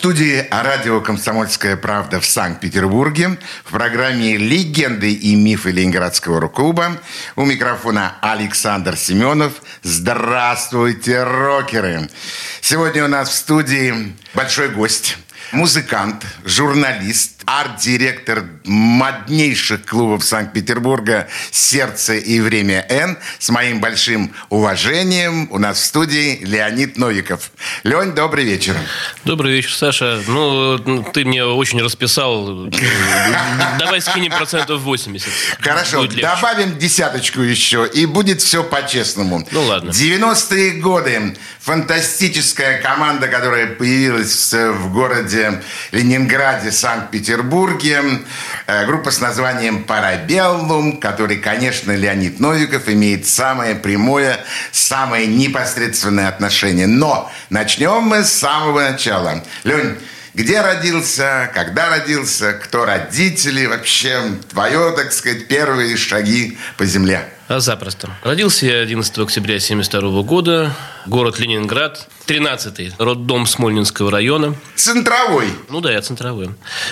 Студии радио «Комсомольская правда» в Санкт-Петербурге в программе «Легенды и мифы Ленинградского рок-клуба» у микрофона Александр Семенов. Здравствуйте, рокеры! Сегодня у нас в студии большой гость, музыкант, журналист, арт-директор моднейших клубов Санкт-Петербурга «Сердце и время Н». С моим большим уважением у нас в студии Леонид Новиков. Лень, добрый вечер. Добрый вечер, Саша. Ну, ты мне очень расписал. Давай скинем процентов 80. Хорошо, добавим десяточку еще, и будет все по-честному. Ну, ладно. 90-е годы. Фантастическая команда, которая появилась в городе Ленинграде, Санкт-Петербурге. Э, Группа с названием «Парабеллум», который, конечно, Леонид Новиков имеет самое прямое, самое непосредственное отношение. Но начнем мы с самого начала. Лень, где родился, когда родился, кто родители, вообще твое, так сказать, первые шаги по земле. А запросто. Родился я 11 октября 1972 года. Город Ленинград. 13-й. Роддом Смольнинского района. Центровой. Ну да, я центровой.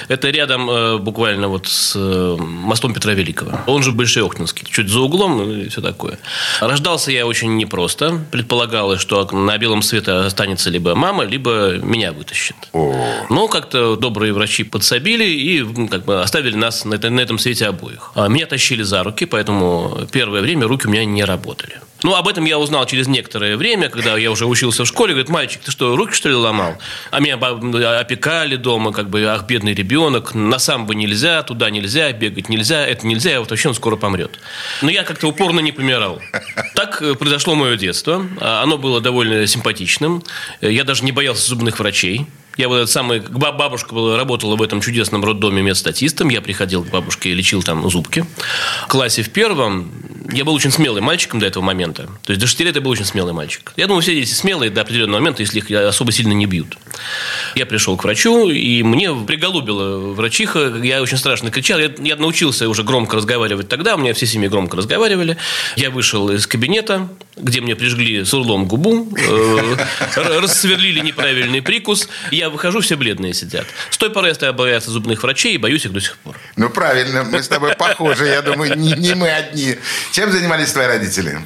Это рядом э, буквально вот с э, мостом Петра Великого. Он же Большеохтинский. Чуть за углом ну, и все такое. Рождался я очень непросто. Предполагалось, что на белом свете останется либо мама, либо меня вытащит. Но как-то добрые врачи подсобили и как бы оставили нас на, на этом свете обоих. А Меня тащили за руки, поэтому первое время руки у меня не работали. Ну, об этом я узнал через некоторое время, когда я уже учился в школе. Говорит, мальчик, ты что, руки что ли ломал? А меня опекали дома, как бы, ах, бедный ребенок, на самбо нельзя, туда нельзя, бегать нельзя, это нельзя, а вот вообще он скоро помрет. Но я как-то упорно не помирал. Так э, произошло мое детство. А Оно было довольно симпатичным. Я даже не боялся зубных врачей. Я вот этот самый, ба- бабушка работала в этом чудесном роддоме медстатистом. Я приходил к бабушке и лечил там зубки. В классе в первом я был очень смелым мальчиком до этого момента. То есть до 6 лет я был очень смелый мальчик. Я думаю, все дети смелые до определенного момента, если их особо сильно не бьют. Я пришел к врачу, и мне приголубила врачиха. Я очень страшно кричал. Я, я научился уже громко разговаривать тогда. У меня все семьи громко разговаривали. Я вышел из кабинета, где мне прижгли сурлом губу, э, рассверлили неправильный прикус. Я выхожу, все бледные сидят. С той поры я стал бояться зубных врачей и боюсь их до сих пор. Ну, правильно, мы с тобой похожи. Я думаю, не, не мы одни. Чем занимались твои родители?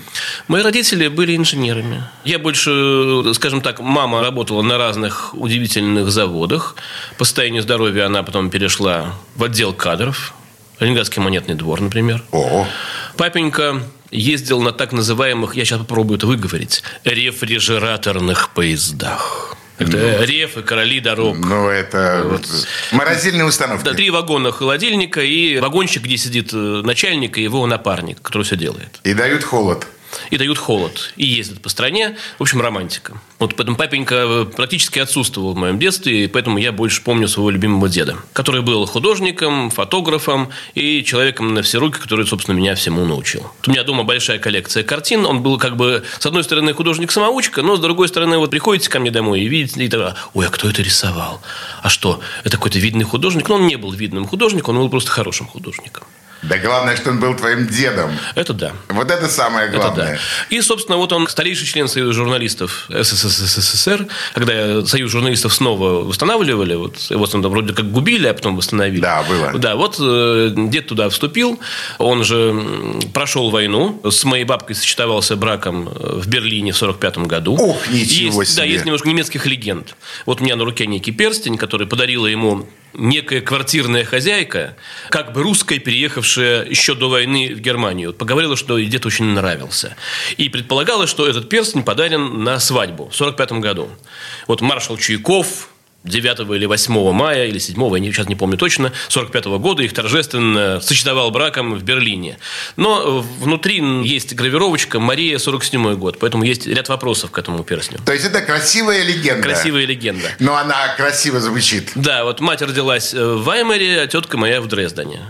Мои родители были инженерами. Я больше, скажем так, мама работала на разных удивительных заводах. По состоянию здоровья она потом перешла в отдел кадров. Ленинградский монетный двор, например. О, Папенька ездил на так называемых, я сейчас попробую это выговорить, рефрижераторных поездах. Это рефы, короли дорог. ну это морозильные установки. Да, три вагона холодильника и вагончик, где сидит э, начальник и его напарник, который все делает. И дают холод. И дают холод, и ездят по стране. В общем, романтика. Вот поэтому папенька э, практически отсутствовал в моем детстве, и поэтому я больше помню своего любимого деда, который был художником, фотографом и человеком на все руки, который, собственно, меня всему научил. У меня дома большая коллекция картин. Он был как бы, с одной стороны, художник-самоучка, но с другой стороны, вот приходите ко мне домой и видите, и так, ой, а кто это рисовал? А что, это какой-то видный художник? Но он не был видным художником, он был просто хорошим художником. Да главное, что он был твоим дедом. Это да. Вот это самое Это главное. да. И, собственно, вот он старейший член Союза журналистов СССР, когда Союз журналистов снова восстанавливали, вот его там вроде как губили, а потом восстановили. Да, было. Да, вот э, дед туда вступил, он же прошел войну, с моей бабкой сочетовался браком э, в Берлине в 45 году. Ох, ничего есть, Да, себе. есть немножко немецких легенд. Вот у меня на руке некий перстень, который подарила ему некая квартирная хозяйка, как бы русская, переехавшая еще до войны в Германию. Поговорила, что ей дед очень нравился. И предполагалось, что этот перстень подарен на свадьбу в 45 году. Вот маршал Чуйков 9 или 8 мая, или 7, я сейчас не помню точно, 45 года их торжественно сочетовал браком в Берлине. Но э, внутри есть гравировочка «Мария, 47 год», поэтому есть ряд вопросов к этому перстню. То есть это красивая легенда. Красивая легенда. Но она красиво звучит. Да, вот мать родилась э, в Ваймаре, а тетка моя в Дрездене.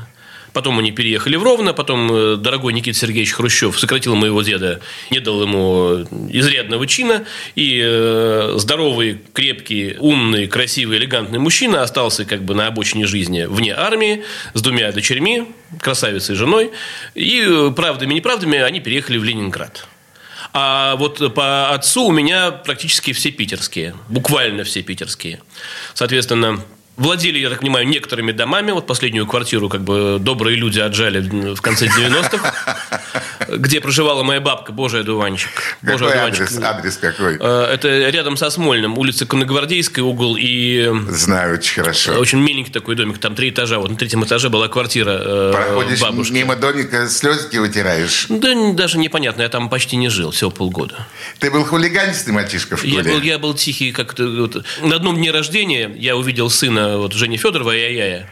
Потом они переехали в Ровно, потом э, дорогой Никита Сергеевич Хрущев сократил моего деда, не дал ему изрядного чина, и э, здоровый, крепкий, умный, красивый, элегантный мужчина остался как бы на обочине жизни вне армии с двумя дочерьми, красавицей и женой, и э, правдами-неправдами они переехали в Ленинград. А вот по отцу у меня практически все питерские, буквально все питерские. Соответственно, Владели, я так понимаю, некоторыми домами. Вот последнюю квартиру как бы добрые люди отжали в конце 90-х, где проживала моя бабка, божий одуванчик. Божий какой одуванчик. адрес? Адрес какой? Э, это рядом со Смольным, улица Конногвардейская, угол и... Знаю, очень хорошо. Очень миленький такой домик, там три этажа. Вот на третьем этаже была квартира э, Проходишь бабушки. мимо домика, слезки вытираешь? Да даже непонятно, я там почти не жил, всего полгода. Ты был хулиганистый мальчишка в школе? Я был, я был тихий как-то. Вот. На одном дне рождения я увидел сына вот Жени Федорова и я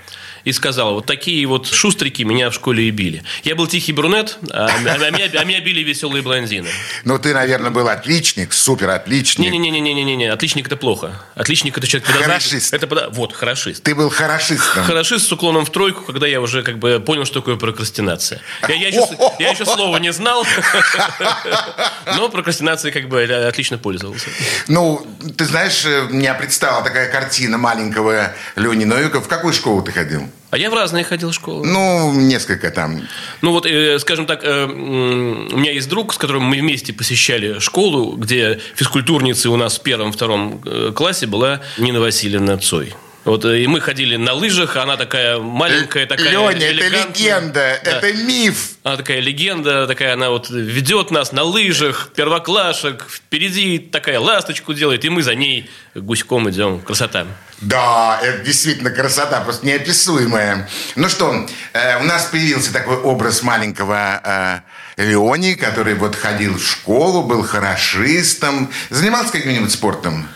и сказала, вот такие вот шустрики меня в школе и били. Я был тихий брюнет, а, а, меня, а меня били веселые блондины. Ну, ты, наверное, был отличник, супер отличник. Не-не-не-не-не-не, отличник это плохо. Отличник это человек... Хорошист. Это, вот, хорошист. Ты был хорошистом. Хорошист с уклоном в тройку, когда я уже как бы понял, что такое прокрастинация. Я, я, еще, я еще слова не знал, но прокрастинацией как бы отлично пользовался. Ну, ты знаешь, э, меня представила такая картина маленького Лени Новика. В какую школу ты ходил? А я в разные ходил школы. Ну, несколько там. Ну, вот, э, скажем так, э, у меня есть друг, с которым мы вместе посещали школу, где физкультурницей у нас в первом-втором э, классе была Нина Васильевна Цой. Вот, и мы ходили на лыжах, она такая маленькая, такая Леня, это легенда, да. это миф. Она такая легенда, такая она вот ведет нас на лыжах, первоклашек, впереди такая ласточку делает, и мы за ней гуськом идем. Красота. Да, это действительно красота, просто неописуемая. Ну что, э, у нас появился такой образ маленького э, Леони, который вот ходил в школу, был хорошистом. Занимался каким-нибудь спортом?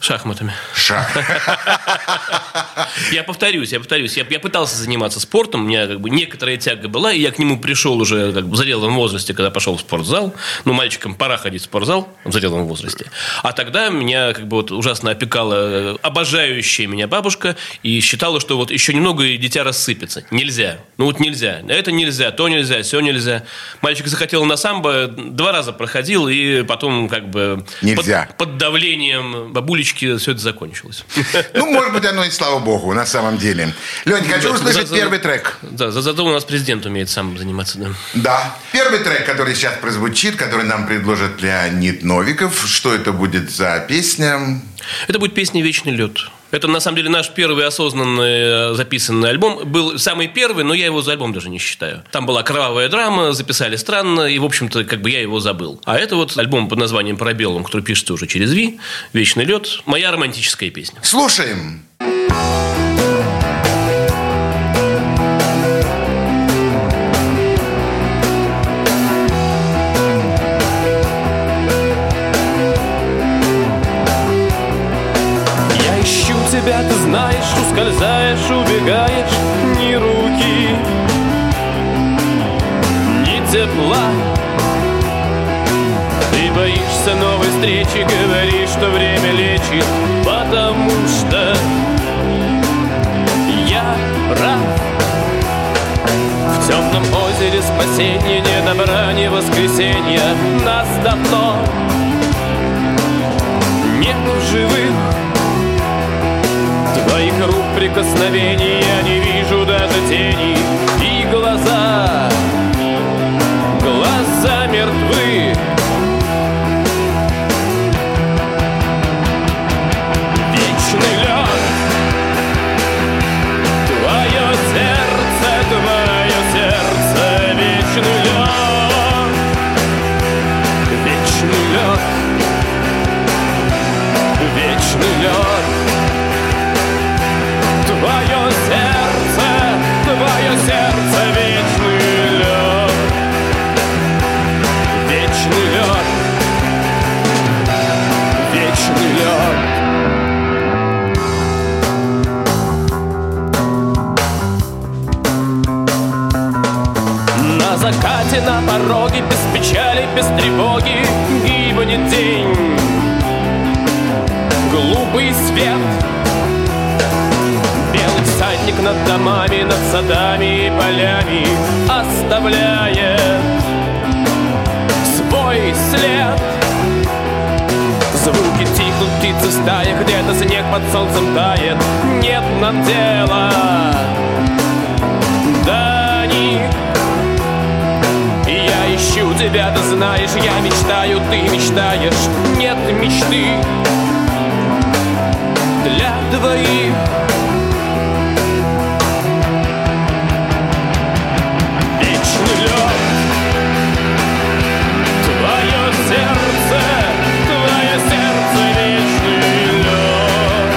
Шахматами. Шах. Я повторюсь, я повторюсь. Я, я пытался заниматься спортом, у меня как бы некоторая тяга была, и я к нему пришел уже как бы в зрелом возрасте, когда пошел в спортзал. Ну, мальчикам пора ходить в спортзал в зрелом возрасте. А тогда меня как бы вот ужасно опекала э, обожающая меня бабушка и считала, что вот еще немного и дитя рассыпется. Нельзя. Ну вот нельзя. Это нельзя, то нельзя, все нельзя. Мальчик захотел на самбо, два раза проходил, и потом как бы нельзя. Под, под давлением бабулечки таблички все это закончилось. Ну, может быть, оно и слава богу, на самом деле. Лень, хочу услышать первый трек. Да, зато у нас президент умеет сам заниматься, да. Да. Первый трек, который сейчас прозвучит, который нам предложит Леонид Новиков. Что это будет за песня? Это будет песня «Вечный лед». Это, на самом деле, наш первый осознанный э, записанный альбом. Был самый первый, но я его за альбом даже не считаю. Там была кровавая драма, записали странно, и, в общем-то, как бы я его забыл. А это вот альбом под названием «Пробелом», который пишется уже через Ви, «Вечный лед», моя романтическая песня. Слушаем. Ускользаешь, убегаешь, ни руки, ни тепла. Ты боишься новой встречи, говоришь, что время лечит, потому что я прав. В темном озере спасения, не добра, ни воскресенья, нас давно нет в живых Твоих рук прикосновений я не вижу даже тени. И глаза, глаза мертвы. Вечный лед. Твое сердце, твое сердце Вечный лед. Вечный лед. Вечный лед закате, на пороге, без печали, без тревоги Гибнет день. Глупый свет. Белый всадник над домами, над садами и полями Оставляет свой след. Звуки тихнут, птицы в стаях Где-то снег под солнцем тает. Нет нам дела. До них ищу тебя, ты знаешь Я мечтаю, ты мечтаешь. Нет мечты для двоих Вечный лед. Твое сердце, твое сердце вечный лед.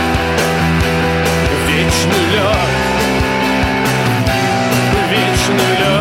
Вечный лед. Вечный лед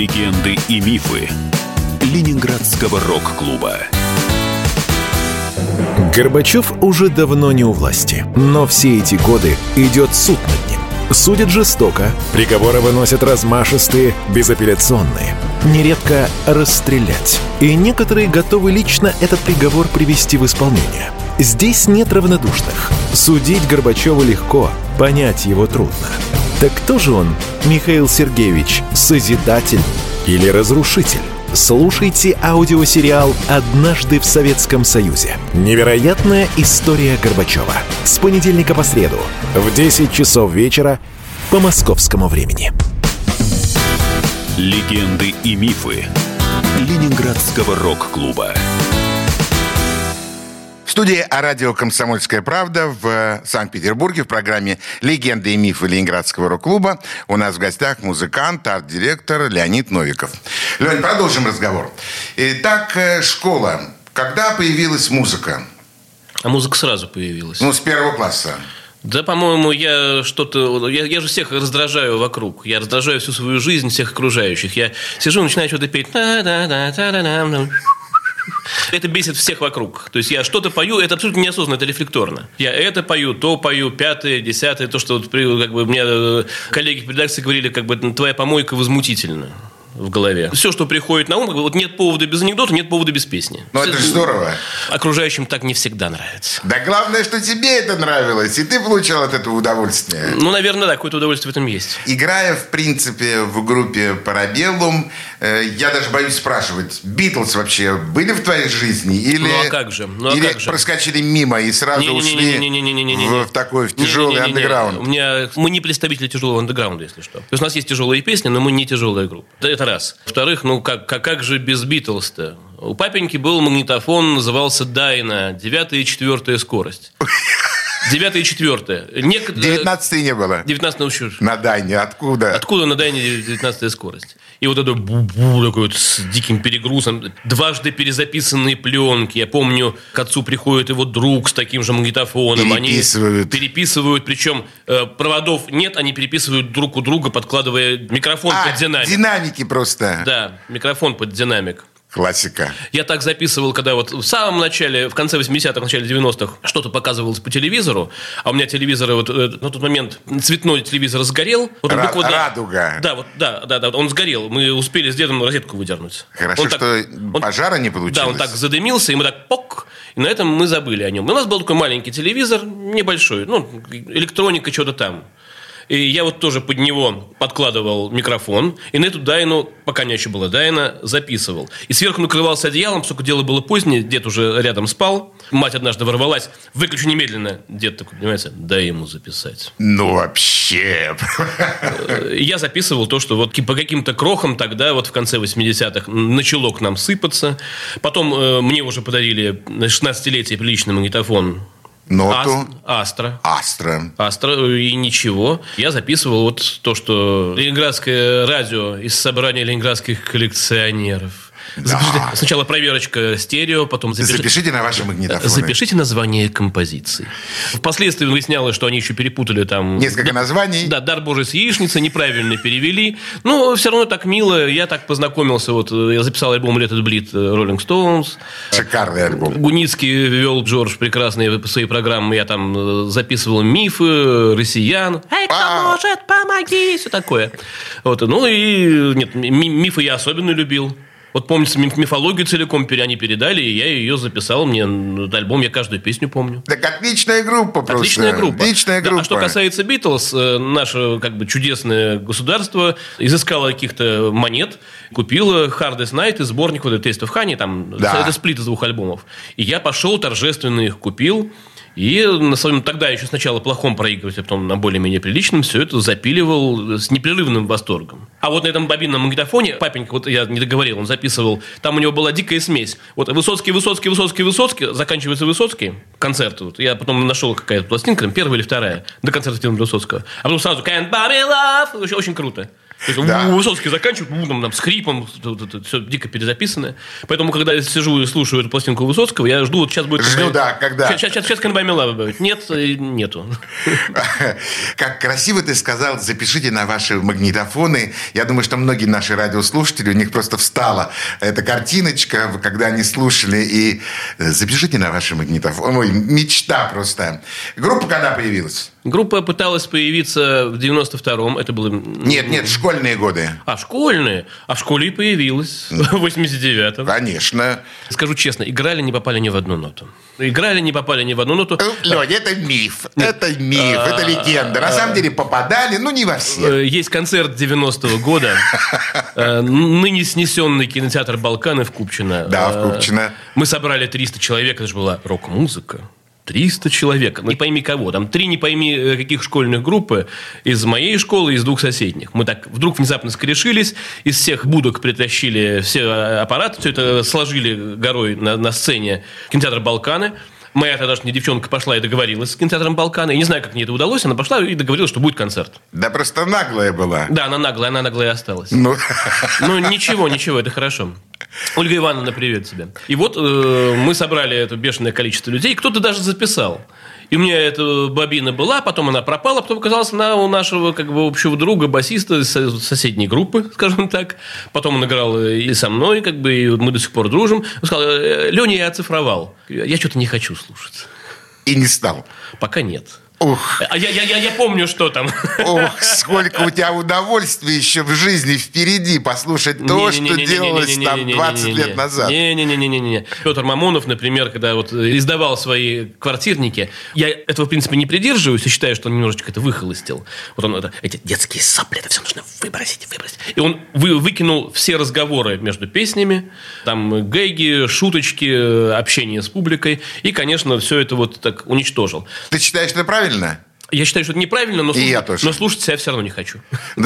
Легенды и мифы Ленинградского рок-клуба. Горбачев уже давно не у власти, но все эти годы идет суд над ним. Судят жестоко, приговоры выносят размашистые, безапелляционные. Нередко расстрелять. И некоторые готовы лично этот приговор привести в исполнение. Здесь нет равнодушных. Судить Горбачева легко, понять его трудно. Так кто же он, Михаил Сергеевич, созидатель или разрушитель? Слушайте аудиосериал «Однажды в Советском Союзе». Невероятная история Горбачева. С понедельника по среду в 10 часов вечера по московскому времени. Легенды и мифы Ленинградского рок-клуба. В студии о радио «Комсомольская правда» в Санкт-Петербурге в программе «Легенды и мифы Ленинградского рок-клуба» у нас в гостях музыкант, арт-директор Леонид Новиков. Леонид, продолжим разговор. Итак, э, школа. Когда появилась музыка? А музыка сразу появилась. Ну, с первого класса. Да, по-моему, я что-то... Я, я же всех раздражаю вокруг. Я раздражаю всю свою жизнь, всех окружающих. Я сижу, начинаю что-то петь. Это бесит всех вокруг. То есть я что-то пою, это абсолютно неосознанно, это рефлекторно. Я это пою, то пою, пятое, десятое, то, что вот, как бы, мне э, коллеги в редакции говорили, как бы твоя помойка возмутительна в голове. Все, что приходит на ум, вот нет повода без анекдота, нет повода без песни. Ну, это же здорово. Окружающим так не всегда нравится. Да главное, что тебе это нравилось, и ты получал от этого удовольствие. Ну, наверное, да, какое-то удовольствие в этом есть. Играя, в принципе, в группе Парабеллум, э, я даже боюсь спрашивать, Битлз вообще были в твоей жизни? Или, ну, а как же? Ну, а или как же? проскочили мимо и сразу ушли в такой в тяжелый не, андеграунд? У меня, мы не представители тяжелого андеграунда, если что. То есть у нас есть тяжелые песни, но мы не тяжелая группа. Это раз. Во-вторых, ну как, как, как же без Битлз-то? У папеньки был магнитофон, назывался Дайна, девятая и четвертая скорость. Девятая и четвертая. Нек... 19 не было. 19 ну, что. На Дайне. Откуда? Откуда на Дайне 19 скорость? И вот это бу-бу такой вот с диким перегрузом. Дважды перезаписанные пленки. Я помню, к отцу приходит его друг с таким же магнитофоном. Переписывают. Они переписывают. Причем э, проводов нет, они переписывают друг у друга, подкладывая микрофон А, под динамик. динамики просто. Да, микрофон под динамик. Классика. Я так записывал, когда вот в самом начале, в конце 80-х, начале 90-х, что-то показывалось по телевизору, а у меня телевизор, вот, э, на тот момент цветной телевизор сгорел. Вот он Ра- буквально- радуга. Да, вот, да, да, да, он сгорел. Мы успели с дедом розетку выдернуть. Хорошо, Он так- что он- пожара не получилось. Да, он так задымился, и мы так пок, и на этом мы забыли о нем. И у нас был такой маленький телевизор, небольшой, ну, электроника, что-то там. И я вот тоже под него подкладывал микрофон, и на эту Дайну, пока не еще была Дайна, записывал. И сверху накрывался одеялом, поскольку дело было позднее, дед уже рядом спал. Мать однажды ворвалась, выключи немедленно. Дед такой, понимаете, дай ему записать. Ну, вообще. И Я записывал то, что вот по каким-то крохам тогда, вот в конце 80-х, начало к нам сыпаться. Потом э, мне уже подарили на 16-летие приличный магнитофон Ноту. Ас- Астра. Астра. Астра и ничего. Я записывал вот то, что Ленинградское радио из собрания ленинградских коллекционеров. Запишите- Сначала проверочка стерео, потом запишите, Запишите на ваши магнитофоны. запишите название композиции. Впоследствии выяснялось, что они еще перепутали там... Несколько названий. Да, «Дар Божий с яичницы», неправильно перевели. Но все равно так мило. Я так познакомился. Вот э, я записал альбом «Let it bleed» Rolling Stones. Шикарный альбом. Гуницкий вел Джордж прекрасные свои программы. Я там э, записывал мифы, россиян. Эй, кто Вау. может, помоги! Все такое. Вот. Ну и нет, ми- мифы я особенно любил. Вот помнится, миф- мифологию целиком они передали, и я ее записал. Мне этот альбом, я каждую песню помню. Так отличная группа просто. Отличная группа. Отличная Да, группа. а что касается Битлз, э, наше как бы чудесное государство изыскало каких-то монет, купило Hardest Night и сборник вот Taste of Honey, там Да. это сплит из двух альбомов. И я пошел торжественно их купил. И на своем тогда еще сначала плохом проигрывателе, а потом на более-менее приличном, все это запиливал с непрерывным восторгом. А вот на этом бобинном магнитофоне, папенька, вот я не договорил, он записывал, там у него была дикая смесь. Вот Высоцкий, Высоцкий, Высоцкий, Высоцкий, заканчивается Высоцкий, концерт. Вот. Я потом нашел какая-то пластинка, там, первая или вторая, до концерта Тимура Высоцкого. А потом сразу Can't Buy Me Love, очень, очень круто. Есть, Да. Высоцкий заканчивает, ну, там, там, с хрипом, все дико перезаписано. Поэтому, когда я сижу и слушаю эту пластинку Высоцкого, я жду, вот сейчас будет... Жду, да, когда? Сейчас, сейчас, сейчас Me Love будет. Нет, э, нету. Как красиво ты сказал, запишите на ваши магнитофоны. Я думаю, что многие наши радиослушатели, у них просто встала эта картиночка, когда они слушали. И э, запишите на ваши магнитофоны. Ой, мечта просто. Группа когда появилась? Группа пыталась появиться в 92-м. Это было... Нет, нет, школьные годы. А школьные? А в школе и появилась. В 89-м. Конечно. Скажу честно, играли, не попали ни в одну ноту. Играли, не попали ни в одну ноту. Леня, это миф. Это миф, это легенда. На самом деле попадали, ну не во все. Э, Есть концерт 90-го года, э, ныне снесенный кинотеатр «Балканы» в Купчино. Да, в Э, Купчино. Мы собрали 300 человек, это же была рок-музыка. 300 человек. Не пойми кого. Там три не пойми э, каких школьных группы из моей школы и из двух соседних. Мы так вдруг внезапно скорешились, из всех будок притащили все э, аппараты, все это сложили горой на, на сцене кинотеатр «Балканы». Моя тогдашняя девчонка пошла и договорилась с кинотеатром «Балканы». Я не знаю, как мне это удалось. Она пошла и договорилась, что будет концерт. Да просто наглая была. Да, она наглая, она наглая осталась. Ну, Ну, ничего, ничего, это хорошо. Ольга Ивановна, привет тебе. И вот э, мы собрали это бешеное количество людей, кто-то даже записал. И у меня эта бобина была, потом она пропала, потом оказалась она у нашего как бы общего друга, басиста из со- соседней группы, скажем так. Потом он играл и со мной, как бы, и мы до сих пор дружим. Он сказал, Леня, я оцифровал. Я что-то не хочу слушать. и не стал. Пока нет. Ух, А я, я, я, я помню, что там. ох, сколько у тебя удовольствия еще в жизни впереди послушать то, что делалось там 20 лет назад. Не-не-не-не-не-не. Петр Мамонов, например, когда вот издавал свои квартирники, я этого, в принципе, не придерживаюсь и считаю, что он немножечко это выхолостил. Вот он это, эти детские сопли, это все нужно выбросить, выбросить. И он вы, выкинул все разговоры между песнями, там гэги, шуточки, общение с публикой, и, конечно, все это вот так уничтожил. Ты считаешь это правильно? Я считаю, что это неправильно, но, И я тоже. но слушать себя все равно не хочу.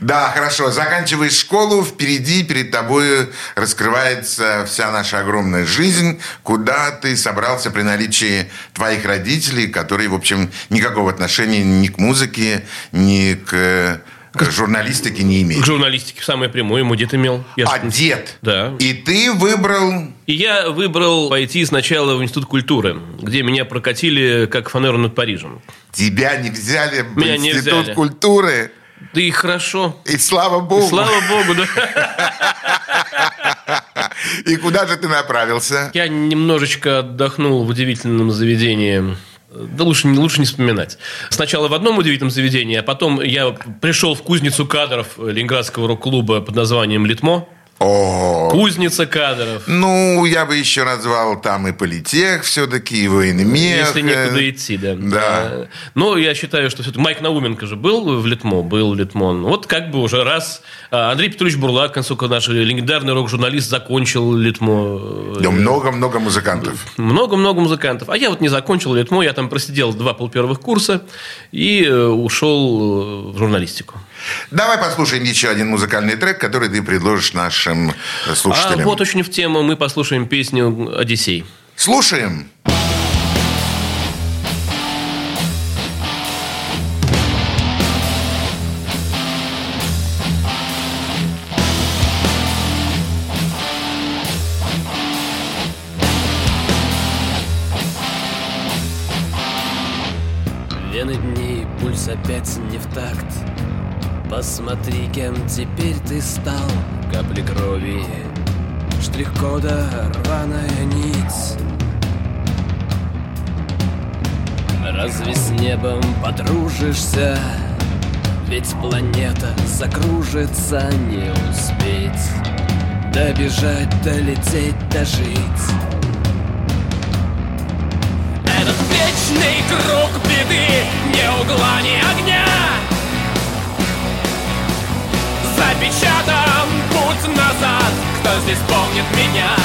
Да, хорошо. Заканчиваешь школу, впереди перед тобой раскрывается вся наша огромная жизнь, куда ты собрался при наличии твоих родителей, которые, в общем, никакого отношения ни к музыке, ни к э, журналистике не К имеют. журналистике самое прямое ему дед имел. Я А ж- дед? Да. И ты выбрал... И я выбрал пойти сначала в Институт культуры, где меня прокатили как фанеру над Парижем. Тебя не взяли в Меня не Институт взяли. культуры. Да и хорошо. И слава богу. Слава богу, да. И куда же ты направился? Я немножечко отдохнул в удивительном заведении. Да лучше, не- лучше не вспоминать. Сначала в одном удивительном заведении, а потом я пришел в кузницу кадров Ленинградского рок-клуба под названием «Литмо». О, Кузница кадров. ну, я бы еще назвал там и политех все-таки, и военмех. Если некуда идти, да. Да. Э, Но я считаю, что все-таки Майк Науменко же был в Литмо, был Литмон. Вот как бы уже раз а, Андрей Петрович Бурлак, консулька наш легендарный рок-журналист, закончил Литмо. Да много-много музыкантов. Много-много музыкантов. А я вот не закончил Литмо, я там просидел два полпервых курса и э, ушел э, в журналистику. Давай послушаем еще один музыкальный трек, который ты предложишь нашим слушателям. А вот очень в тему мы послушаем песню «Одиссей». Слушаем. Вены дней, пульс опять не в такт Посмотри, кем теперь ты стал. Капли крови, штрих-кода, рваная нить. Разве с небом подружишься? Ведь планета закружится, не успеть Добежать, долететь, дожить. Этот вечный круг беды Ни угла, ни огня Запечатан путь назад Кто здесь помнит меня?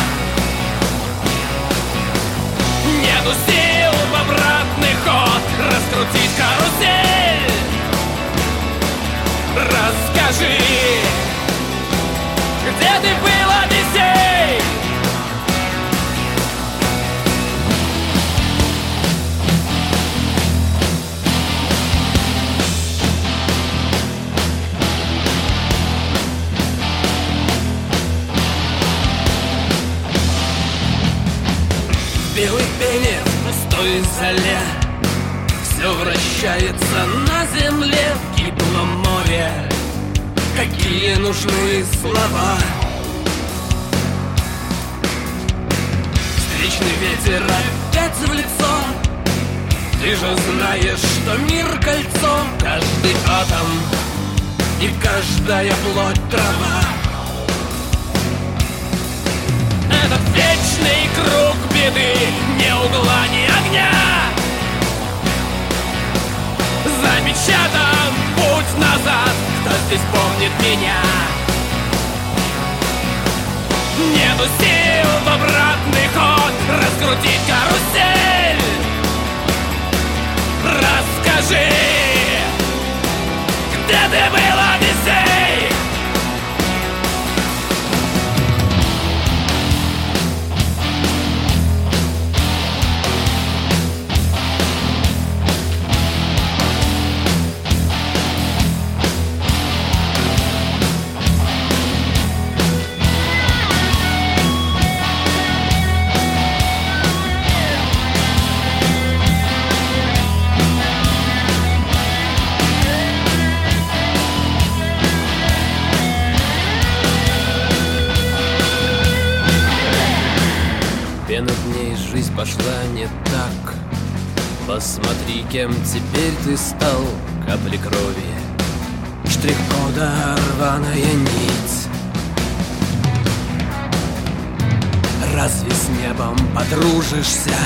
Нету сил в обратный ход Раскрутить карусель Расскажи Где ты был, Одиссей? Пене, в пустой зале. Все вращается на земле В гиблом море. Какие нужны слова? Встречный ветер опять в лицо. Ты же знаешь, что мир кольцо Каждый атом и каждая плоть трава. Этот вечный круг беды Ни угла, ни огня. Замечатан путь назад Кто здесь помнит меня? Нету сил в обратный ход Раскрутить карусель. Расскажи Где ты был, пошла не так. Посмотри, кем теперь ты стал Капли крови. Штрих-кода, рваная нить. Разве с небом подружишься?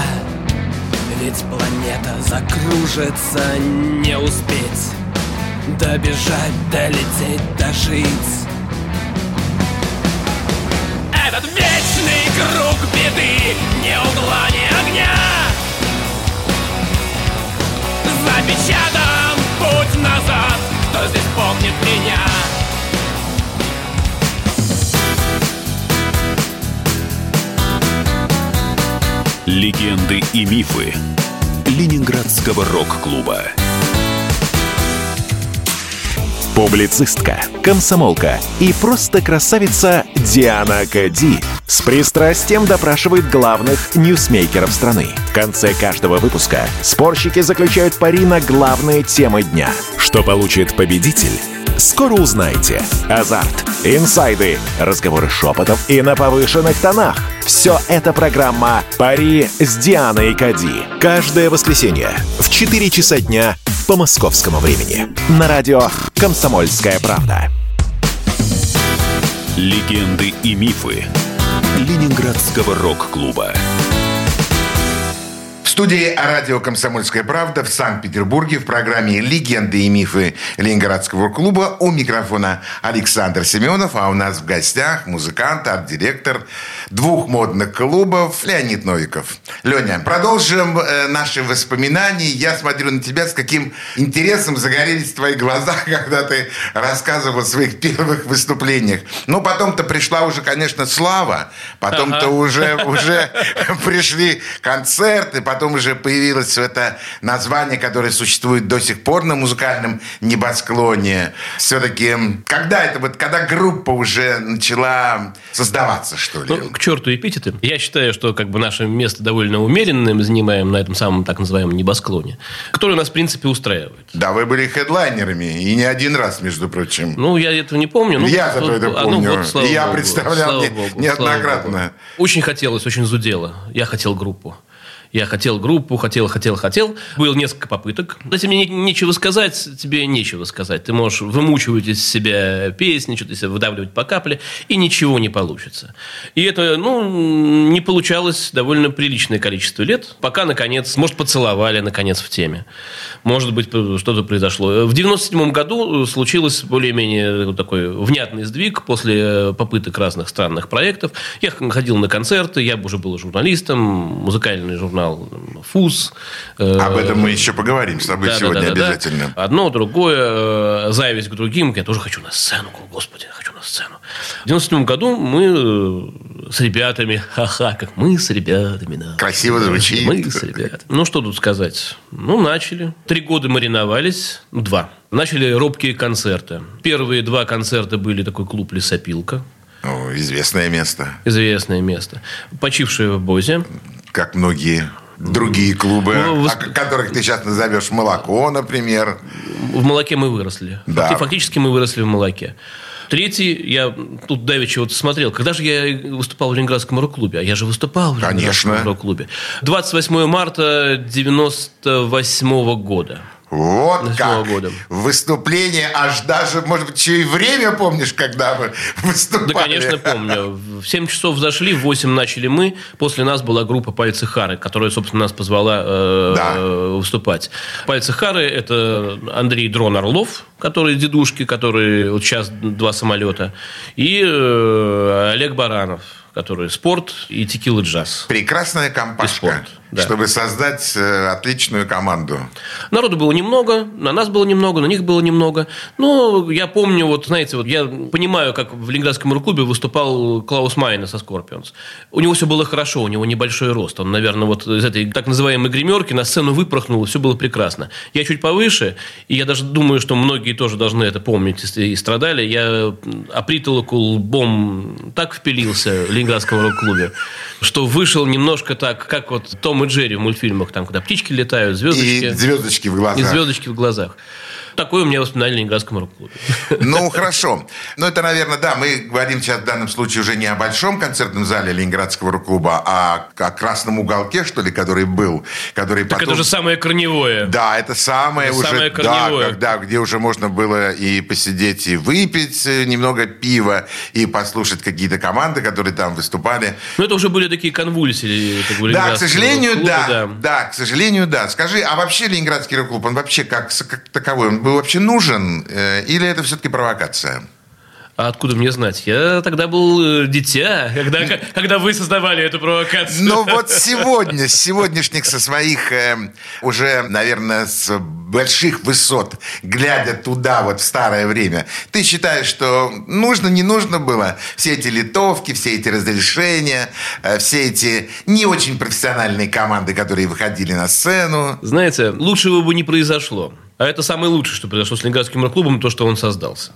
Ведь планета закружится Не успеть Добежать, долететь, дожить. Этот вечный круг беды Ни меня? Легенды и мифы Ленинградского рок-клуба. Публицистка, комсомолка и просто красавица Диана Кади с пристрастием допрашивает главных ньюсмейкеров страны. В конце каждого выпуска спорщики заключают пари на главные темы дня. Что получит победитель? Скоро узнаете. Азарт, инсайды, разговоры шепотов и на повышенных тонах. Все это программа «Пари с Дианой Кади». Каждое воскресенье в 4 часа дня по московскому времени. На радио «Комсомольская правда». Легенды и мифы Ленинградского рок-клуба. Студии радио «Комсомольская правда» в Санкт-Петербурге в программе «Легенды и мифы Ленинградского клуба» у микрофона Александр Семенов, а у нас в гостях музыкант, арт-директор двух модных клубов Леонид Новиков. Леня, продолжим э, наши воспоминания. Я смотрю на тебя, с каким интересом загорелись твои глаза, когда ты рассказывал о своих первых выступлениях. Ну, потом-то пришла уже, конечно, слава, потом-то Ага. уже, уже пришли концерты, потом уже появилось это название, которое существует до сих пор на музыкальном небосклоне. Все-таки, когда это вот, когда группа уже начала создаваться, что ли? Ну, к черту эпитеты. Я считаю, что как бы наше место довольно умеренное мы занимаем на этом самом так называемом небосклоне, который нас, в принципе, устраивает. Да, вы были хедлайнерами, и не один раз, между прочим. Ну, я этого не помню. Ну, Я зато это а, ну, помню. вот, я богу, представлял не- богу, неоднократно. богу. Очень хотелось, очень зудело. Я хотел группу. Я хотел группу, хотел, хотел, хотел. Было несколько попыток. Если мне не- нечего сказать, тебе нечего сказать. Ты можешь вымучивать из себя песни, что-то себя выдавливать по капле, и ничего не получится. И это, ну, не получалось довольно приличное количество лет, пока, наконец, может, поцеловали, наконец, в теме. Может быть, что-то произошло. В 97 году случилось более-менее такой внятный сдвиг после попыток разных странных проектов. Я ходил на концерты, я уже был журналистом, музыкальный журнал «ФУЗ». Э, Об этом мы еще поговорим с тобой да, сегодня да, да, да, да. обязательно. Одно, другое, э, зависть к другим. Я тоже хочу на сцену. Господи, хочу на сцену. В 97 году мы э, с ребятами, ха-ха, как мы с ребятами. да. Красиво звучит. Мы с ребятами. Ну, что тут сказать? Ну, начали. Три года мариновались. Два. Начали робкие концерты. Первые два концерта были такой клуб «Лесопилка». Ну, известное место, Известное место. Почившее в Бозе. Как многие другие клубы, Ну, о которых ты сейчас назовешь «Молоко», например. В молоке мы выросли. Да. Факти- Фактически мы выросли в молоке. Третий, я тут давеча вот смотрел, когда же я выступал в Ленинградском рок-клубе? А я же выступал в Ленинградском рок-клубе. 28 марта 98 года. Вот как. года. Выступление, аж даже, может быть, еще и время помнишь, когда вы выступали? Да, конечно, помню. В 7 часов зашли, в 8 начали мы. После нас была группа «Пальцы Хары», которая, собственно, нас позвала э, Да. выступать. «Пальцы Хары» – это Андрей Дрон Орлов, который дедушки, который вот сейчас два самолета, и э, Олег Баранов, который спорт и Tequilajazzz. Прекрасная И компашка, спорт, да. чтобы создать э, отличную команду. Народу было немного, на нас было немного, на них было немного. Но я помню, вот, знаете, вот я понимаю, как в Ленинградском рок-клубе выступал Клаус Майне со Скорпионс. У него все было хорошо, у него небольшой рост. Он, наверное, вот из этой так называемой гримерки на сцену выпорхнул, и все было прекрасно. Я чуть повыше, и я даже думаю, что многие тоже должны это помнить и страдали. Я о притолоку лбом так впилился в Ленинградском рок-клубе, что вышел немножко так, как вот Том и Джерри в мультфильмах, там, когда птички летают, звездочки. И звездочки в глазах. И звездочки в глазах. Такое у меня воспоминание о Ленинградском рок-клубе. Ну, хорошо. Ну, это, наверное, да, мы говорим сейчас в данном случае уже не о большом концертном зале Ленинградского рок-клуба, а о красном уголке, что ли, который был, который Так потом... это же самое корневое. Да, это самое Это уже, самое да, корневое. когда, где уже можно было и посидеть, и выпить э, немного пива, и послушать какие-то команды, которые там выступали. Но это уже были такие конвульсии. как бы, Да, к Ленинградского сожалению, рок-клуба, да, да. к сожалению, да. Скажи, а вообще Ленинградский рок-клуб, он вообще как, как таковой, он был вообще нужен? э, или это все-таки провокация? А откуда мне знать? Я тогда был э, дитя, когда, когда вы создавали эту провокацию. Ну вот сегодня, с сегодняшних со своих э, уже, наверное, с больших высот, глядя туда вот в старое время, ты считаешь, что нужно, не нужно было все эти литовки, все эти разрешения, э, все эти не очень профессиональные команды, которые выходили на сцену? Знаете, лучшего бы не произошло. А это самое лучшее, что произошло с Ленинградским рок-клубом, то, что он создался.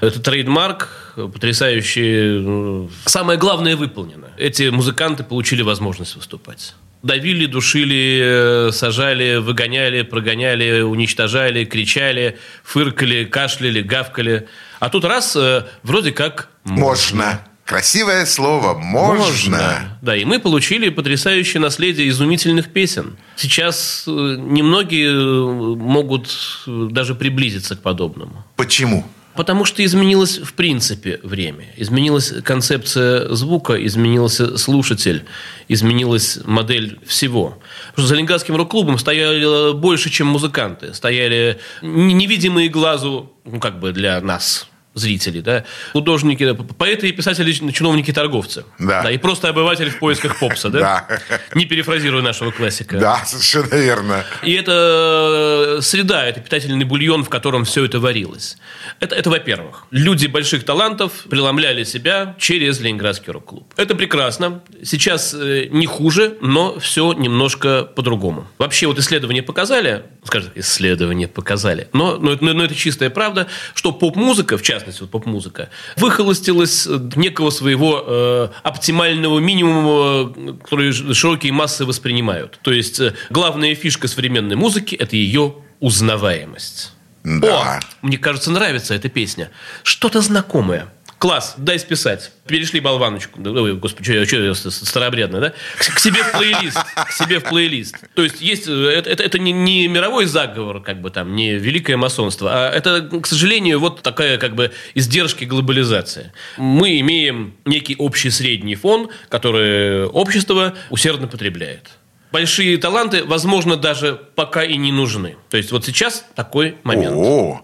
Это трейдмарк, потрясающий. ну, Самое главное выполнено. Эти музыканты получили возможность выступать. Давили, душили, э, сажали, выгоняли, прогоняли, уничтожали, кричали, фыркали, кашляли, гавкали. А тут раз, э, вроде как Можно. Красивое слово. Можно. Да, и мы получили потрясающее наследие изумительных песен. Сейчас э, немногие э, могут э, даже приблизиться к подобному. Почему? Потому что изменилось в принципе время. Изменилась концепция звука, изменился слушатель, изменилась модель всего. За Ленинградским рок-клубом стояли больше, чем музыканты. Стояли невидимые глазу, ну, как бы для нас, зрителей, да, художники, поэты и писатели, чиновники, торговцы. Да. да. И просто обыватель в поисках попса, да? Да. Не перефразируя нашего классика. Да, совершенно верно. И это среда, это питательный бульон, в котором все это варилось. Это, это во-первых. Люди больших талантов преломляли себя через Ленинградский рок-клуб. Это прекрасно. Сейчас э, не хуже, но все немножко по-другому. Вообще вот исследования показали, скажем исследования показали, но, но, но, но это чистая правда, что поп-музыка, в частности, частности, вот поп-музыка, выхолостилась некого своего э, оптимального минимума, который широкие массы воспринимают. То есть, э, главная фишка современной музыки – это ее узнаваемость. Да. О, мне кажется, нравится эта песня. Что-то знакомое. Класс, дай списать. Перешли болваночку. Ой, господи, что, я старообрядно, да? К, к себе в плейлист. К себе в плейлист. То есть, есть, э, это, это, это не, не мировой заговор, как бы там, не великое масонство, а это, к сожалению, вот такая как бы издержки глобализации. Мы имеем некий общий средний фон, который общество усердно потребляет большие таланты, возможно, даже пока и не нужны. То есть вот сейчас такой момент. О,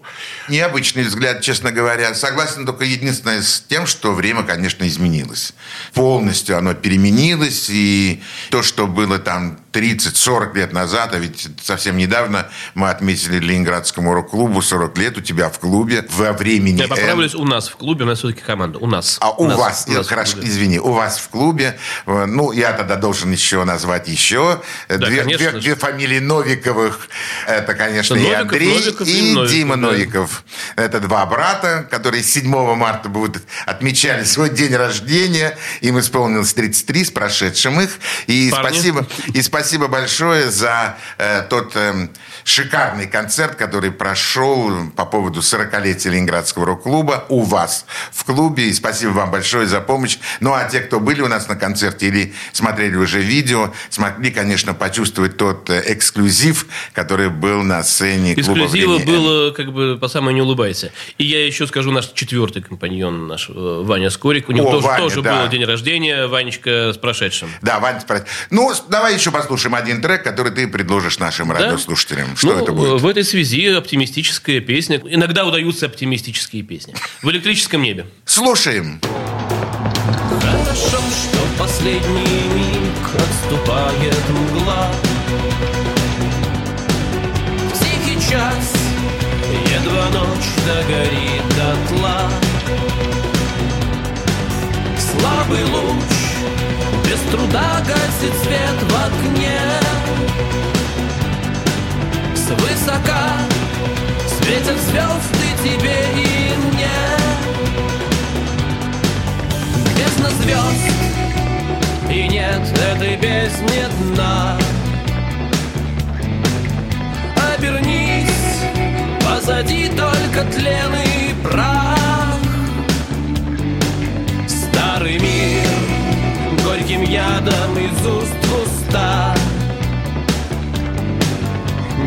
необычный взгляд, честно говоря. Согласен только единственное с тем, что время, конечно, изменилось. Полностью оно переменилось, и то, что было там 30-40 лет назад, а ведь совсем недавно мы отметили Ленинградскому рок-клубу 40 лет у тебя в клубе во времени... Я поправлюсь, у нас в клубе, у нас все-таки команда, у нас. А у, у нас, вас, у нас хорошо, извини, у вас в клубе, э, ну, я тогда должен еще назвать еще да, две, две, две фамилии Новиковых. Это, конечно, и Новиков, Андрей, Новиков, и, и Новиков, Дима да. Новиков. Это два брата, которые 7 марта будут отмечали свой день рождения. Им исполнилось 33, с прошедшим их. И Парни. спасибо, и спасибо большое за э, тот э, шикарный концерт, который прошел по поводу 40-летия Ленинградского рок-клуба у вас в клубе. И спасибо вам большое за помощь. Ну, а те, кто были у нас на концерте или смотрели уже видео, смогли, конечно, почувствовать тот э, эксклюзив, который был на сцене клуба Эксклюзива было, как бы, по самой не улыбайся. И я еще скажу, наш четвертый компаньон, наш э, Ваня Скорик. У него О, тоже, Ваня, тоже да. был день рождения. Ванечка с прошедшим. Да, Вань, спроси. Ну, с- давай еще послушаем один трек, который ты предложишь нашим радиослушателям. Что Ну, это будет? В этой связи оптимистическая песня. Иногда удаются оптимистические песни. В электрическом небе. Слушаем. Хорошо, что в последний миг отступает мгла Тихий час, едва ночь догорит дотла Слабый луч, без труда гасит свет в окне Свысока светят звезды тебе и мне. Бездна звезд. И нет этой бездне дна. Обернись, позади только тлен и прах. Старый мир горьким ядом из уст в уста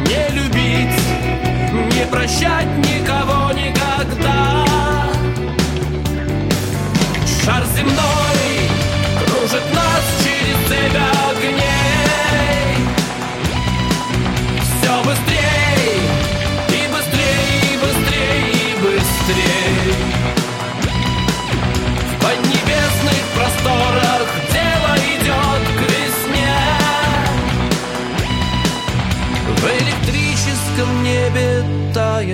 Не любить, не прощать никого никогда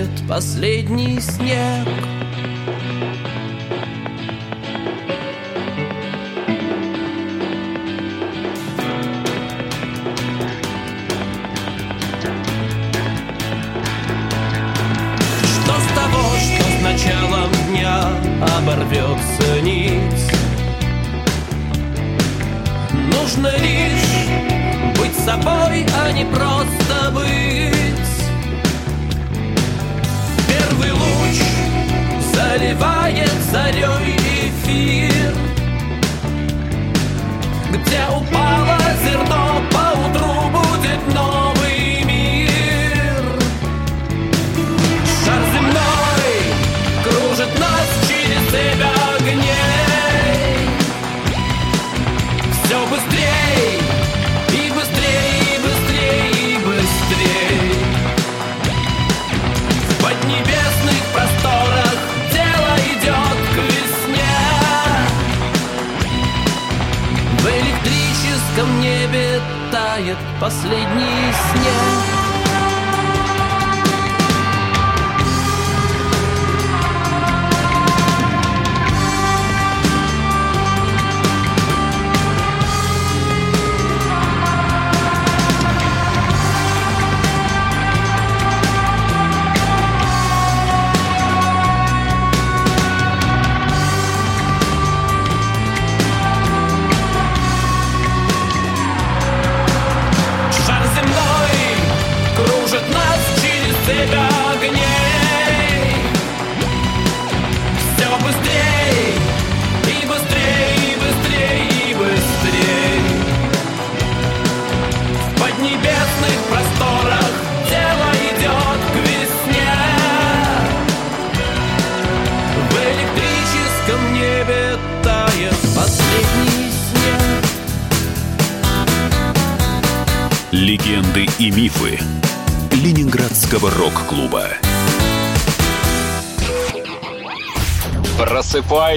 тает последний снег Что с того, что с началом дня оборвется нить? Нужно лишь быть собой, а не просто быть. Заливает зарей эфир, где упало зерно, поутру будет новый последний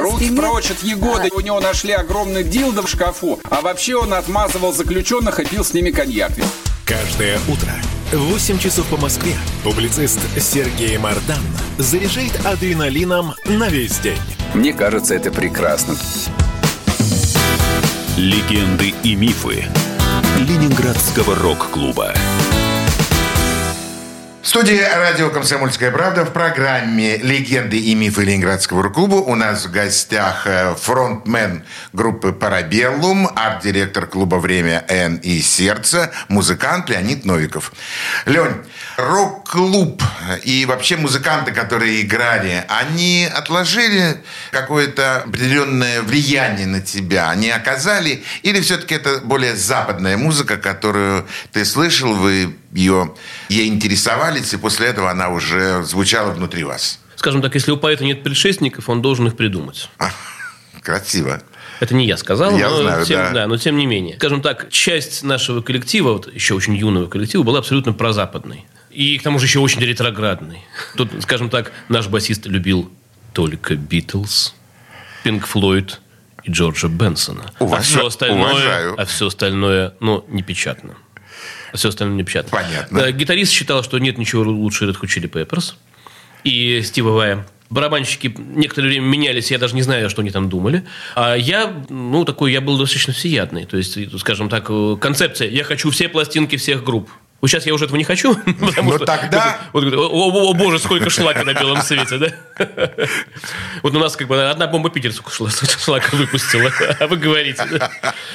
Руки прочь от Егоды. У него нашли огромный дилдо в шкафу. А вообще он отмазывал заключенных и пил с ними коньяк. Каждое утро в 8 часов по Москве публицист Сергей Мардан заряжает адреналином на весь день. Мне кажется, это прекрасно. Легенды и мифы Ленинградского рок-клуба. В студии радио «Комсомольская правда» в программе «Легенды и мифы Ленинградского рок-клуба» у нас в гостях э, фронтмен группы «Парабеллум», арт-директор клуба «Время Н» и «Сердце», музыкант Леонид Новиков. Лень, рок-клуб и вообще музыканты, которые играли, они отложили какое-то определенное влияние на тебя? Они оказали? Или все-таки это более западная музыка, которую ты слышал, вы ее, ей интересовались, и после этого она уже звучала внутри вас? Скажем так, если у поэта нет предшественников, он должен их придумать. А, красиво. Это не я сказал, Я но, знаю, тем, да. но тем не менее. Скажем так, часть нашего коллектива, вот еще очень юного коллектива, была абсолютно прозападной. И к тому же еще очень ретроградной. Тут, скажем так, наш басист любил только Битлз, Пинк Флойд и Джорджа Бенсона. Уважа- а все остальное, уважаю. а все остальное, ну, не печатно. А все остальное не печатно. Понятно. Да, гитарист считал, что нет ничего лучше Red Hot Chili Peppers и Стива Вая. Барабанщики некоторое время менялись, я даже не знаю, что они там думали. А я, ну, такой, я был достаточно всеядный. То есть, скажем так, э, концепция «я хочу все пластинки всех групп». Вот сейчас я уже этого не хочу. потому Ну, что- тогда- Вот, о, о, о, боже, сколько шлака на белом свете, да? Вот у нас как бы одна бомба Питер шлака выпустила, а вы говорите. да?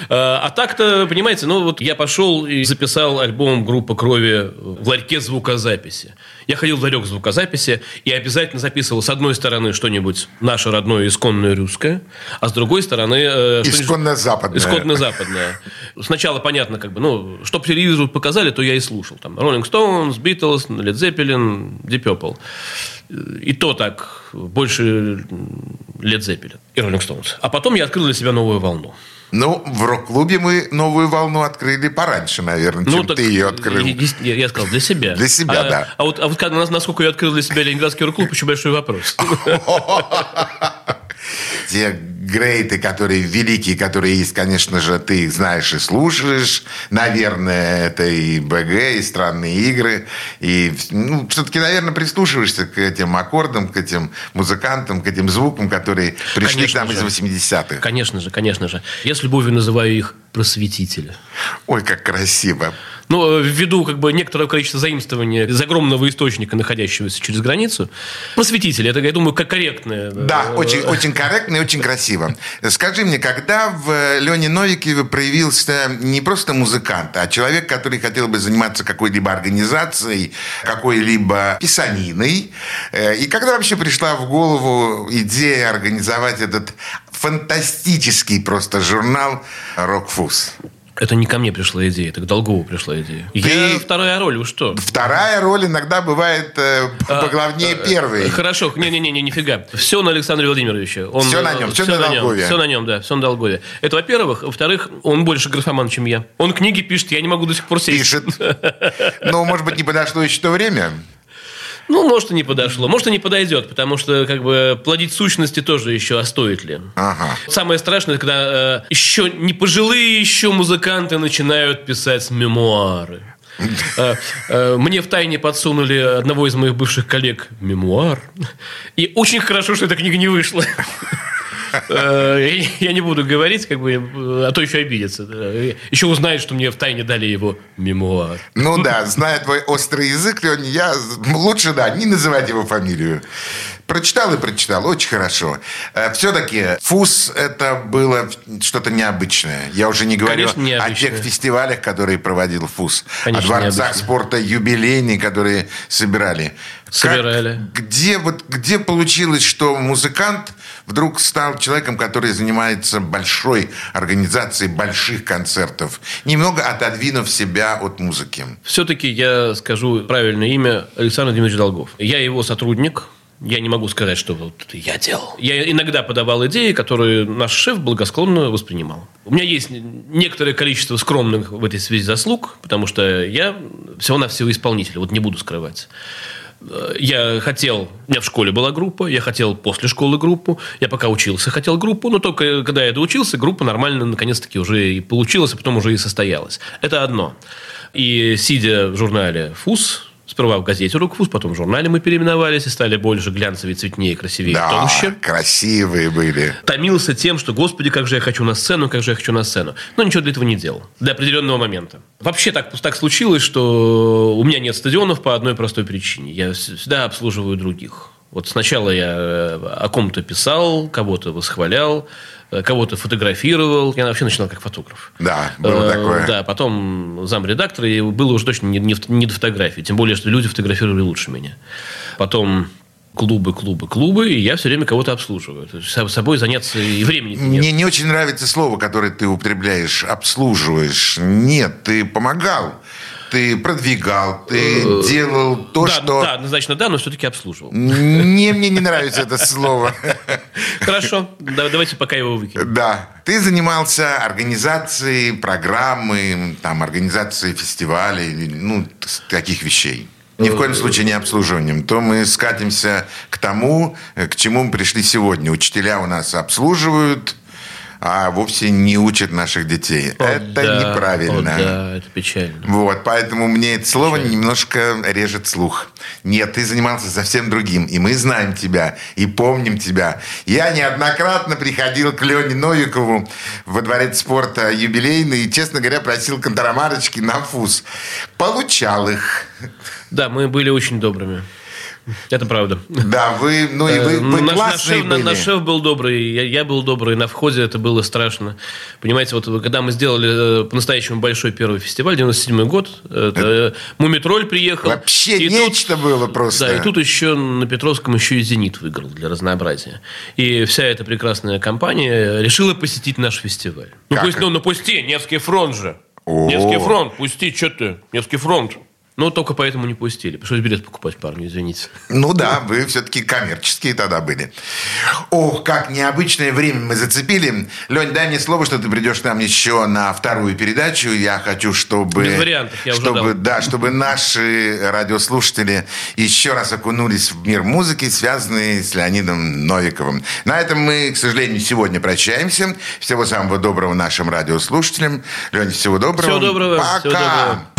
А а так-то, понимаете, ну вот я пошел и записал альбом группы «Крови» в ларьке звукозаписи. Я ходил в ларек звукозаписи и обязательно записывал с одной стороны что-нибудь наше родное исконное русское, а с другой стороны... э, Исконно-западное. Исконно-западное. Сначала понятно, как бы, ну, что по телевизору показали, то я и слушал. Там Rolling Stones, Beatles, Led Zeppelin, Deep Purple. И то так, больше Led Zeppelin и Rolling Stones. А потом я открыл для себя новую волну. Ну, в рок-клубе мы новую волну открыли пораньше, наверное, чем Ну, так ты ее открыл. Я, я- сказал, для себя. Для себя, а, да. А вот, а вот насколько я открыл для себя Ленинградский рок-клуб, еще большой вопрос. Те грейты, которые великие, которые есть, конечно же, ты их знаешь и слушаешь. Наверное, это и БГ, и странные игры. И ну, все-таки, наверное, прислушиваешься к этим аккордам, к этим музыкантам, к этим звукам, которые пришли Конечно к нам же. из 80-х. Конечно же, конечно же. Я с любовью называю их просветители. Ой, как красиво. Ну, э, ввиду как бы некоторого количества заимствования из огромного источника, находящегося через границу, просветители, это, я думаю, как корректное. Да, э, очень, очень корректно и очень красиво. Скажи мне, когда в Лене Новикове проявился не просто музыкант, а человек, который хотел бы заниматься какой-либо организацией, какой-либо писаниной, э, и когда вообще пришла в голову идея организовать этот фантастический просто журнал «Рокфуз»? Это не ко мне пришла идея, это к Долгову пришла идея. Ты- Я вторая роль, вы что? Вторая роль иногда бывает э, А, поглавнее первой. Хорошо, не-не-не, нифига. Все на Александре Владимировиче. Он, Всё на нем, всё всё на Долгове. Все на нем, да, все на Долгове. Это, во-первых. Во-вторых, он больше графоман, чем я. Он книги пишет, я не могу до сих пор сесть. Пишет. Ну, может быть, не подошло еще то время. Ну, может, и не подошло. Может, и не подойдет, потому что, как бы, плодить сущности тоже еще, а стоит ли? Ага. Самое страшное, когда э, еще не пожилые еще музыканты начинают писать мемуары. Э, э, Мне в тайне подсунули одного из моих бывших коллег мемуар. И очень хорошо, что эта книга не вышла. Э, Я не буду говорить, как бы, а то еще обидится. Еще узнает, что мне в тайне дали его мемуар. Ну да, зная твой острый язык, Лень, я лучше, да, не называть его фамилию. Прочитал и прочитал, очень хорошо. Все-таки ФУС это было что-то необычное. Я уже не говорю Конечно, о тех фестивалях, которые проводил ФУС. Конечно, о дворцах необычное. спорта юбилейные, которые собирали. Как- Собирали. где, вот, где получилось, что музыкант вдруг стал человеком, который занимается большой организацией больших концертов, немного отодвинув себя от музыки? Все-таки я скажу правильное имя Александр Дмитриевич Долгов. Я его сотрудник. Я не могу сказать, что вот я делал. Я иногда подавал идеи, которые наш шеф благосклонно воспринимал. У меня есть некоторое количество скромных в этой связи заслуг, потому что я всего-навсего исполнитель, вот не буду скрывать. Э, Я хотел, у меня в школе была группа, я хотел после школы группу, я пока учился, хотел группу, но только когда я доучился, группа нормально наконец-таки уже и получилась, а потом уже и состоялась. Это одно. И сидя в журнале «ФУС», сперва в газете «Рукфуз», потом в журнале мы переименовались и стали больше глянцевее, цветнее, красивее, Да, толще красивые были. томился тем, что, господи, как же я хочу на сцену, как же я хочу на сцену. Но ничего для этого не делал. До определенного момента. Вообще так, так случилось, что у меня нет стадионов по одной простой причине. Я всегда обслуживаю других. Вот сначала я э, о ком-то писал, кого-то восхвалял, э, кого-то фотографировал. Я вообще начинал как фотограф. Да, было Э, такое. Да, потом замредактора, и было уже точно не, не, не до фотографии. Тем более, что люди фотографировали лучше меня. Потом клубы, клубы, клубы, и я все время кого-то обслуживаю. То есть, собой заняться и времени нет. Мне не очень нравится слово, которое ты употребляешь, обслуживаешь. Нет, ты помогал, ты продвигал, ты делал то, Э, да, что... да, однозначно да, но все-таки обслуживал. Не, мне не нравится это слово. Хорошо, да- давайте пока его выкинем. Да. Ты занимался организацией программы, там, организацией фестивалей, ну, таких вещей. Ни в коем случае не обслуживанием. То мы скатимся к тому, э, к чему мы пришли сегодня. Учителя у нас обслуживают, а вовсе не учат наших детей. О, это да, неправильно. о, да, это печально. Вот, поэтому мне это слово немножко режет слух. Нет, ты занимался совсем другим, и мы знаем тебя, и помним тебя. Я неоднократно приходил к Лене Новикову во дворец спорта юбилейный и, честно говоря, просил контрамарочки на фуз. Получал их. Да, мы были очень добрыми. Это правда. Да, вы, ну и вы, Э, вы наш, наш классные шеф, на- были. наш шеф был добрый, я, я был добрый. На входе это было страшно. Понимаете, вот когда мы сделали э, по-настоящему большой первый фестиваль, 97 год, это, э, Мумитроль приехал. Вообще и нечто было просто. Да, и тут еще на Петровском еще и «Зенит» выиграл для разнообразия. И вся эта прекрасная компания решила посетить наш фестиваль. Ну, пусть, ну, ну пусти, Невский фронт же. О. Невский фронт, пусти, что ты? Невский фронт. Ну, только поэтому не пустили. Пришлось билет покупать парню, извините. Ну да, вы все-таки коммерческие тогда были. Ох, как необычное время мы зацепили. Лень, дай мне слово, что ты придешь к нам еще на вторую передачу. Я хочу, чтобы... Без вариантов, я уже чтобы, дал. Да, чтобы наши радиослушатели еще раз окунулись в мир музыки, связанный с Леонидом Новиковым. На этом мы, к сожалению, сегодня прощаемся. Всего самого доброго нашим радиослушателям. Лень, всего доброго. Всего доброго, Пока. всего доброго.